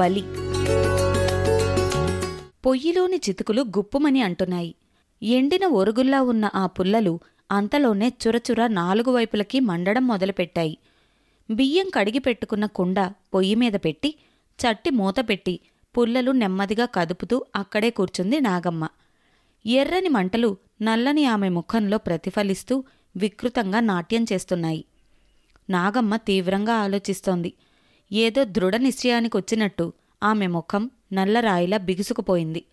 బలి. పొయ్యిలోని చితుకులు గుప్పుమని అంటున్నాయి. ఎండిన ఒరుగుల్లా ఉన్న ఆ పుల్లలు అంతలోనే చురచుర నాలుగు వైపులకి మండడం మొదలుపెట్టాయి. బియ్యం కడిగి పెట్టుకున్న కుండ పొయ్యి మీద పెట్టి చట్టి మూత పెట్టి పుల్లలు నెమ్మదిగా కదుపుతూ అక్కడే కూర్చుంది నాగమ్మ. ఎర్రని మంటలు నల్లని ఆమె ముఖంలో ప్రతిఫలిస్తూ వికృతంగా నాట్యం చేస్తున్నాయి. నాగమ్మ తీవ్రంగా ఆలోచిస్తోంది. ఏదో దృఢ నిశ్చయానికి వచ్చినట్టు ఆమె ముఖం నల్లరాయిలా బిగుసుకుపోయింది.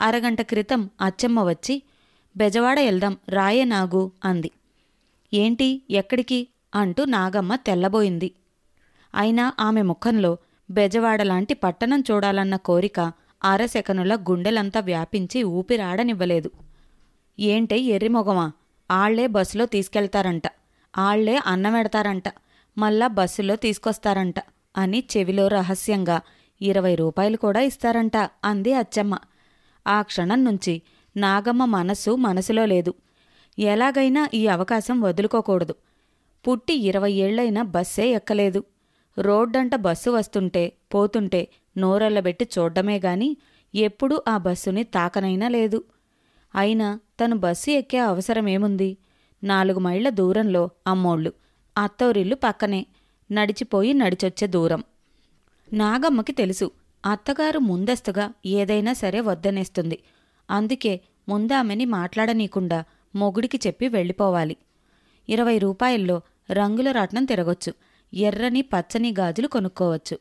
అరగంట క్రితం అచ్చమ్మ వచ్చి బెజవాడ వెళ్దాం రాయే నాగు అంది. ఏంటి ఎక్కడికి? అంటూ నాగమ్మ తెల్లబోయింది. అయినా ఆమె ముఖంలో బెజవాడలాంటి పట్టణం చూడాలన్న కోరిక అరసెకనుల గుండెలంతా వ్యాపించి ఊపిరాడనివ్వలేదు. ఏంటే ఎర్రిమొగమా? ఆళ్ళే బస్సులో తీసుకెళ్తారంట ఆళ్ళే అన్నమెడతారంట మళ్ళా బస్సులో తీసుకొస్తారంట అని చెవిలో రహస్యంగా ఇరవై రూపాయలు కూడా ఇస్తారంట అంది అచ్చమ్మ. ఆ క్షణం నుంచి నాగమ్మ మనస్సు మనసులో లేదు. ఎలాగైనా ఈ అవకాశం వదులుకోకూడదు. పుట్టి ఇరవై ఏళ్ళైనా బస్సే ఎక్కలేదు. రోడ్డంట బస్సు వస్తుంటే పోతుంటే నోరెళ్ళబెట్టి చూడ్డమే గాని ఎప్పుడూ ఆ బస్సుని తాకనైనా లేదు. అయినా తను బస్సు ఎక్కే అవసరమేముంది? నాలుగు మైళ్ళ దూరంలో అమ్మోళ్ళు అత్తౌరిల్లు పక్కనే నడిచిపోయి నడిచొచ్చే దూరం. నాగమ్మకి తెలుసు అత్తగారు ముందస్తుగా ఏదైనా సరే వద్దనేస్తుంది. అందుకే ముందామెని మాట్లాడనీకుండా మొగుడికి చెప్పి వెళ్ళిపోవాలి. ఇరవై రూపాయల్లో రంగుల రాట్నం తిరగొచ్చు ఎర్రని పచ్చని గాజులు కొనుక్కోవచ్చు.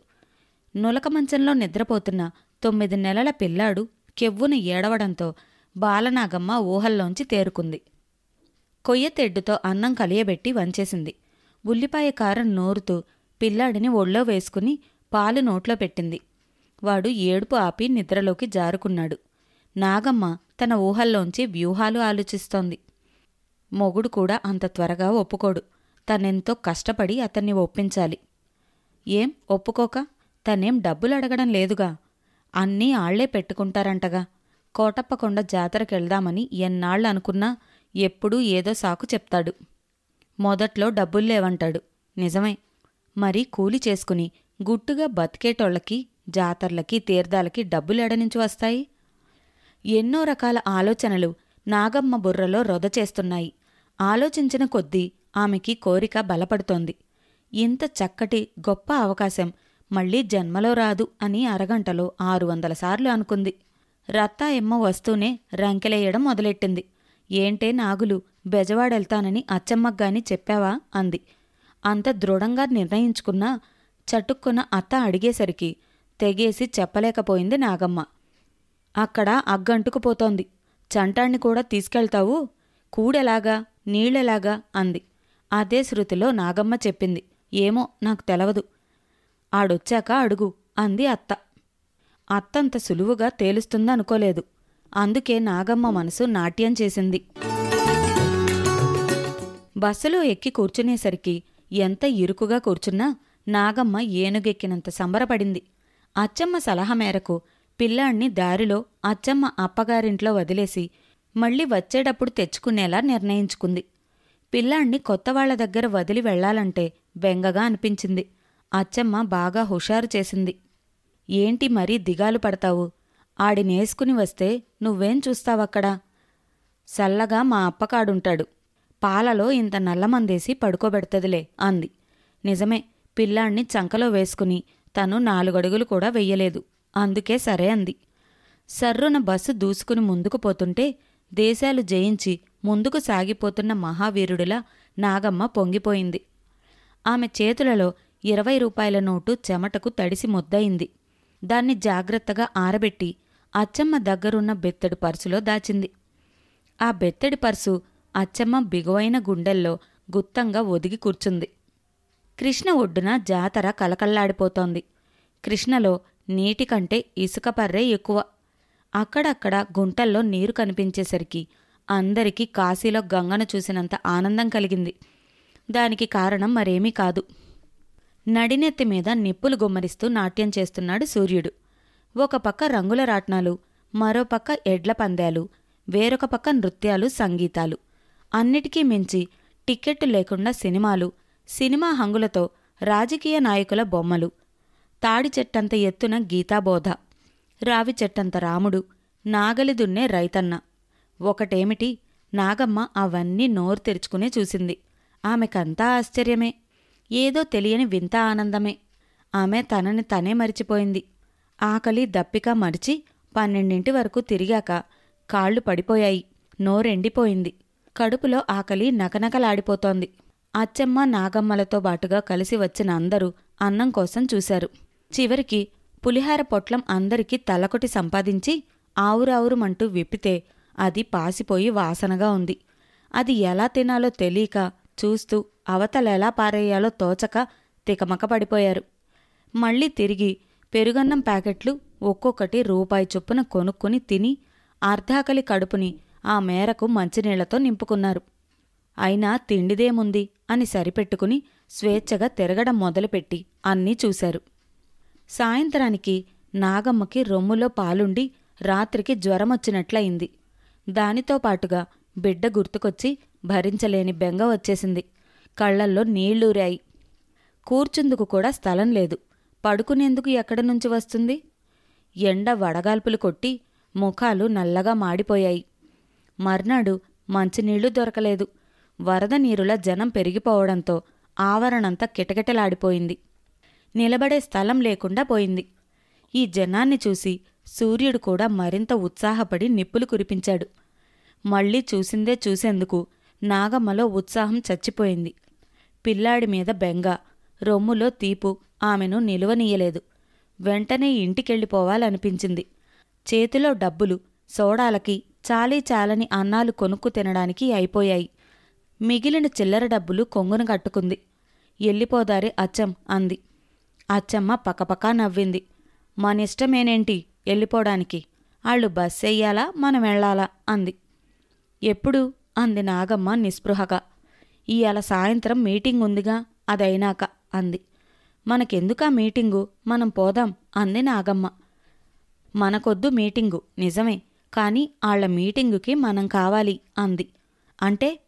నులక మంచంలో నిద్రపోతున్న తొమ్మిది నెలల పిల్లాడు కెవ్వును ఏడవడంతో బాలనాగమ్మ ఊహల్లోంచి తేరుకుంది. కొయ్య తెడ్డుతో అన్నం కలియబెట్టి వంచేసింది. ఉల్లిపాయ కారం నోరుతూ పిల్లాడిని ఒళ్ళో వేసుకుని పాలు నోట్లో పెట్టింది. వాడు ఏడుపు ఆపి నిద్రలోకి జారుకున్నాడు. నాగమ్మ తన ఊహల్లోంచి వ్యూహాలు ఆలోచిస్తోంది. మొగుడు కూడా అంత త్వరగా ఒప్పుకోడు. తనెంతో కష్టపడి అతన్ని ఒప్పించాలి. ఏం ఒప్పుకోక? తనేం డబ్బులు అడగడం లేదుగా? అన్నీ ఆళ్ళే పెట్టుకుంటారంటగా. కోటప్పకొండ జాతరకెళ్దామని ఎన్నాళ్ళు అనుకున్నా ఎప్పుడూ ఏదో సాకు చెప్తాడు. మొదట్లో డబ్బులు లేవంటాడు. నిజమే. మరి కూలి చేసుకుని గుట్టుగా బతికేటోళ్ళకి జాతర్లకి తీర్థాలకి డబ్బులెడనుంచి వస్తాయి? ఎన్నో రకాల ఆలోచనలు నాగమ్మ బుర్రలో రొద చేస్తున్నాయి. ఆలోచించిన కొద్దీ ఆమెకి కోరిక బలపడుతోంది. ఇంత చక్కటి గొప్ప అవకాశం మళ్ళీ జన్మలో రాదు అని అరగంటలో ఆరు వందల సార్లు అనుకుంది. రత్తాయమ్మ వస్తూనే రంకెలేయడం మొదలెట్టింది. ఏంటే నాగులు బెజవాడెళ్తానని అచ్చమ్మగ్గాని చెప్పావా? అంది. అంత దృఢంగా నిర్ణయించుకున్నా చటుక్కున అత్త అడిగేసరికి తెగేసి చెప్పలేకపోయింది నాగమ్మ. అక్కడ అగ్గంటుకుపోతోంది. చంటాణ్ణి కూడా తీసుకెళ్తావు? కూడెలాగా? నీళ్ళెలాగా? అంది. అదే శృతిలో నాగమ్మ చెప్పింది. ఏమో నాకు తెలవదు. ఆడొచ్చాక అడుగు అంది అత్త. అత్తంత సులువుగా తేలుస్తుందనుకోలేదు. అందుకే నాగమ్మ మనసు నాట్యం చేసింది. బస్సులో ఎక్కి కూర్చునేసరికి ఎంత ఇరుకుగా కూర్చున్నా నాగమ్మ ఏనుగెక్కినంత సంబరపడింది. అచ్చమ్మ సలహా మేరకు పిల్లాణ్ణి దారిలో అచ్చమ్మ అప్పగారింట్లో వదిలేసి మళ్ళీ వచ్చేటప్పుడు తెచ్చుకునేలా నిర్ణయించుకుంది. పిల్లాణ్ణి కొత్తవాళ్ళ దగ్గర వదిలి వెళ్ళాలంటే బెంగగా అనిపించింది. అచ్చమ్మ బాగా హుషారు చేసింది. ఏంటి మరీ దిగాలు పడతావు? ఆడినేసుకుని వస్తే నువ్వేం చూస్తావక్కడా? సల్లగా మా అప్పకాడుంటాడు. పాలలో ఇంత నల్లమందేసి పడుకోబెడతదిలే అంది. నిజమే పిల్లాణ్ణి చంకలో వేసుకుని తను నాలుగడుగులు కూడా వెయ్యలేదు. అందుకే సరే అంది. సర్రున బస్సు దూసుకుని ముందుకు పోతుంటే దేశాలు జయించి ముందుకు సాగిపోతున్న మహావీరుడిలా నాగమ్మ పొంగిపోయింది. ఆమె చేతులలో ఇరవై రూపాయల నోటు చెమటకు తడిసి ముద్దయింది. దాన్ని జాగ్రత్తగా ఆరబెట్టి అచ్చమ్మ దగ్గరున్న బెత్తడి పర్సులో దాచింది. ఆ బెత్తడి పర్సు అచ్చమ్మ బిగువైన గుండెల్లో గుత్తంగా ఒదిగి కూర్చుంది. కృష్ణ ఒడ్డున జాతర కలకల్లాడిపోతోంది కృష్ణలో నీటి కంటే ఇసుక పర్రే ఎక్కువ. అక్కడక్కడ గుంటల్లో నీరు కనిపించేసరికి అందరికీ కాశీలో గంగను చూసినంత ఆనందం కలిగింది. దానికి కారణం మరేమీ కాదు. నడినెత్తి మీద నిప్పులు గుమ్మరిస్తూ నాట్యం చేస్తున్నాడు సూర్యుడు. ఒక పక్క రంగుల రాట్నాలు మరోపక్క ఎడ్ల పందాలు వేరొక పక్క నృత్యాలు సంగీతాలు. అన్నిటికీ మించి టిక్కెట్టు లేకుండా సినిమాలు సినిమా హంగులతో రాజకీయ నాయకుల బొమ్మలు. తాడి చెట్టంత ఎత్తున గీతాబోధ. రావి చెట్టంత రాముడు నాగలి దున్నే రైతన్న. ఒకటేమిటి? నాగమ్మ అవన్నీ నోరు తెరుచుకునే చూసింది. ఆమెకంతా ఆశ్చర్యమే. ఏదో తెలియని వింత ఆనందమే. ఆమె తనని తనే మరిచిపోయింది. ఆకలి దప్పిక మరిచి పన్నెండింటి వరకు తిరిగాక కాళ్ళు పడిపోయాయి. నోరెండిపోయింది. కడుపులో ఆకలి నకనకలాడిపోతోంది. అచ్చమ్మ నాగమ్మలతో బాటుగా కలిసి వచ్చిన అందరూ అన్నం కోసం చూశారు. చివరికి పులిహార పొట్లం అందరికీ తలకొటి సంపాదించి ఆవురావురుమంటూ విప్పితే అది పాసిపోయి వాసనగా ఉంది. అది ఎలా తినాలో తెలియక చూస్తూ అవతలెలా పారేయాలో తోచక తికమక పడిపోయారు. మళ్ళీ తిరిగి పెరుగన్నం ప్యాకెట్లు ఒక్కొక్కటి రూపాయి చొప్పున కొనుక్కుని తిని అర్ధాకలి కడుపుని ఆ మేరకు మంచినీళ్ళతో నింపుకున్నారు. అయినా తిండిదేముంది? అని సరిపెట్టుకుని స్వేచ్ఛగా తిరగడం మొదలుపెట్టి అన్నీ చూశారు. సాయంత్రానికి నాగమ్మకి రొమ్ములో పాలుండి రాత్రికి జ్వరమొచ్చినట్లయింది. దానితో పాటుగా బిడ్డ గుర్తుకొచ్చి భరించలేని బెంగ వచ్చేసింది. కళ్ళల్లో నీళ్ళూరాయి కూర్చుందుకు కూడా స్థలం లేదు. పడుకునేందుకు ఎక్కడి నుంచి వస్తుంది? ఎండ వడగాల్పులు కొట్టి ముఖాలు నల్లగా మాడిపోయాయి. మర్నాడు మంచినీళ్ళు దొరకలేదు. వరద నీరుల జనం పెరిగిపోవడంతో ఆవరణంతా కిటకిటలాడిపోయింది. నిలబడే స్థలం లేకుండా పోయింది. ఈ జనాన్ని చూసి సూర్యుడు కూడా మరింత ఉత్సాహపడి నిప్పులు కురిపించాడు. మళ్ళీ చూసిందే చూసేందుకు నాగమ్మలో ఉత్సాహం చచ్చిపోయింది. పిల్లాడి మీద బెంగ రొమ్ములో తీపు ఆమెను నిలువనీయలేదు. వెంటనే ఇంటికెళ్ళిపోవాలనిపించింది. చేతిలో డబ్బులు సోడాలకి చాలీ చాలని అన్నాలు కొనుక్కు తినడానికి అయిపోయాయి. మిగిలిన చిల్లర డబ్బులు కొంగున కట్టుకుంది. ఎల్లిపోదారే అచ్చం అంది. అచ్చమ్మ పకపకా నవ్వింది. మనిష్టమేనేంటి వెళ్ళిపోవడానికి ఆళ్ళు బస్ ఎయ్యాలా మనం వెళ్ళాలా అంది. ఎప్పుడు? అంది నాగమ్మ నిస్పృహగా. ఇవాళ సాయంత్రం మీటింగ్ ఉందిగా? అదైనాక అంది. మనకెందుకా మీటింగు? మనం పోదాం అంది నాగమ్మ. మనకొద్దు మీటింగు నిజమే. కాని ఆళ్ళ మీటింగుకి మనం కావాలి అంది. అంటే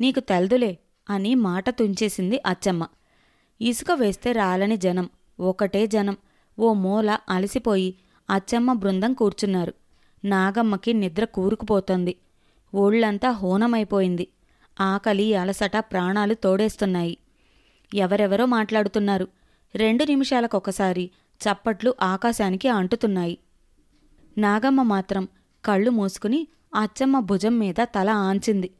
నీకు తెల్దులే అని మాట తుంచేసింది అచ్చమ్మ. ఇసుక వేస్తే రాలని జనం ఒకటే జనం ఓ మూల అలసిపోయి అచ్చమ్మ బృందం కూర్చున్నారు. నాగమ్మకి నిద్ర కూరుకుపోతోంది. ఒళ్ళంతా హోనమైపోయింది. ఆకలి అలసట ప్రాణాలు తోడేస్తున్నాయి. ఎవరెవరో మాట్లాడుతున్నారు. రెండు నిమిషాలకొకసారి చప్పట్లు ఆకాశానికి అంటుతున్నాయి. నాగమ్మ మాత్రం కళ్ళు మూసుకుని అచ్చమ్మ భుజం మీద తల ఆంచింది.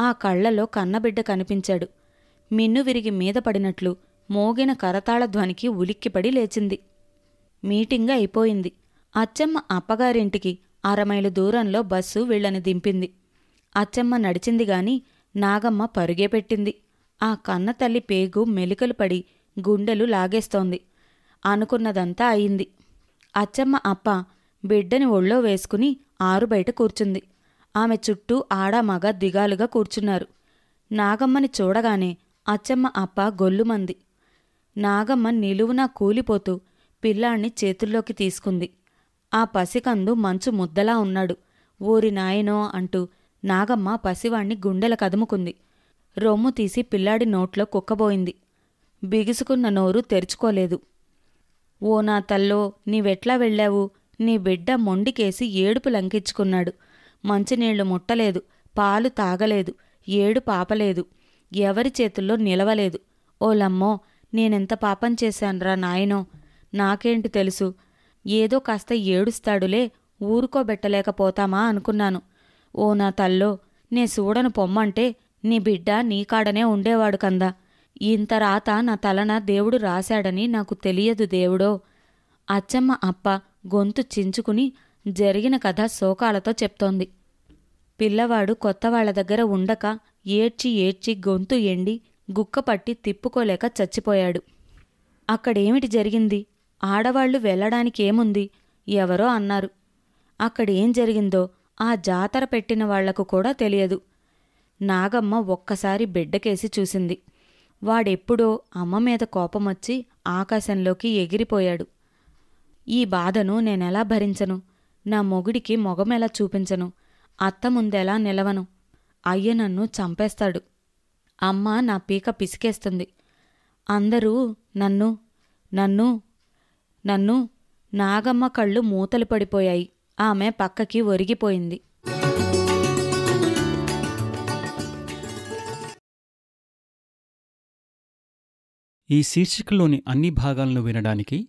ఆ కళ్ళలో కన్నబిడ్డ కనిపించాడు. మిన్ను విరిగి మీద పడినట్లు మోగిన కరతాళ ధ్వనికి ఉలిక్కిపడి లేచింది. మీటింగ్ అయిపోయింది. అచ్చమ్మ అప్పగారింటికి అరమైలు దూరంలో బస్సు వీళ్ళని దింపింది. అచ్చమ్మ నడిచింది గాని నాగమ్మ పరుగే పెట్టింది. ఆ కన్న తల్లి పేగు మెలికలు పడి గుండెలు లాగేస్తోంది. అనుకున్నదంతా అయింది. అచ్చమ్మ అప్ప బిడ్డని ఒళ్ళో వేసుకుని ఆరు బయట కూర్చుంది. ఆమె చుట్టూ ఆడామగ దిగాలుగా కూర్చున్నారు. నాగమ్మని చూడగానే అచ్చమ్మ అప్ప గొల్లుమంది నాగమ్మ నిలువునా కూలిపోతూ పిల్లాణ్ణి చేతుల్లోకి తీసుకుంది. ఆ పసికందు మంచు ముద్దలా ఉన్నాడు. ఊరి నాయనో అంటూ నాగమ్మ పసివాణ్ణి గుండెల కదుముకుంది. రొమ్ము తీసి పిల్లాడి నోట్లో కుక్కబోయింది. బిగుసుకున్న నోరు తెరుచుకోలేదు. ఓ నా తల్లో నీవెట్లా వెళ్ళావు? నీ బిడ్డ మొండికేసి ఏడుపు లంకించుకున్నాడు. మంచినీళ్ళు ముట్టలేదు. పాలు తాగలేదు. ఏడు పాపలేదు. ఎవరి చేతుల్లో నిలవలేదు. ఓలమ్మో నేనెంత పాపం చేశాన్రా నాయనో? నాకేంటి తెలుసు? ఏదో కాస్త ఏడుస్తాడులే ఊరుకోబెట్టలేకపోతామా అనుకున్నాను. ఓ నా తల్లో నే సూడను పొమ్మంటే నీ బిడ్డ నీ కాడనే ఉండేవాడు కందా? ఇంత రాత నా తలన దేవుడు రాశాడని నాకు తెలియదు దేవుడో. అచ్చమ్మ అప్ప గొంతు చించుకుని జరిగిన కథ శోకాలతో చెప్తోంది. పిల్లవాడు కొత్తవాళ్ళ దగ్గర ఉండక ఏడ్చి ఏడ్చి గొంతు ఎండి గుక్కపట్టి తిప్పుకోలేక చచ్చిపోయాడు. అక్కడేమిటి జరిగింది? ఆడవాళ్ళు వెళ్ళడానికేముంది? ఎవరో అన్నారు. అక్కడేం జరిగిందో ఆ జాతర పెట్టిన వాళ్ళకు కూడా తెలియదు. నాగమ్మ ఒక్కసారి బిడ్డకేసి చూసింది. వాడెప్పుడో అమ్మ మీద కోపమొచ్చి ఆకాశంలోకి ఎగిరిపోయాడు. ఈ బాధను నేనెలా భరించను? నా మొగుడికి మొగమెలా చూపించను? అత్త ముందెలా నిలవను? అయ్య నన్ను చంపేస్తాడు. అమ్మ నా పీక పిసికేస్తుంది. అందరూ నన్ను నన్ను నన్ను నాగమ్మ కళ్ళు మూతలు పడిపోయాయి. ఆమె పక్కకి ఒరిగిపోయింది. ఈ శీర్షికలోని అన్ని భాగాలను వినడానికి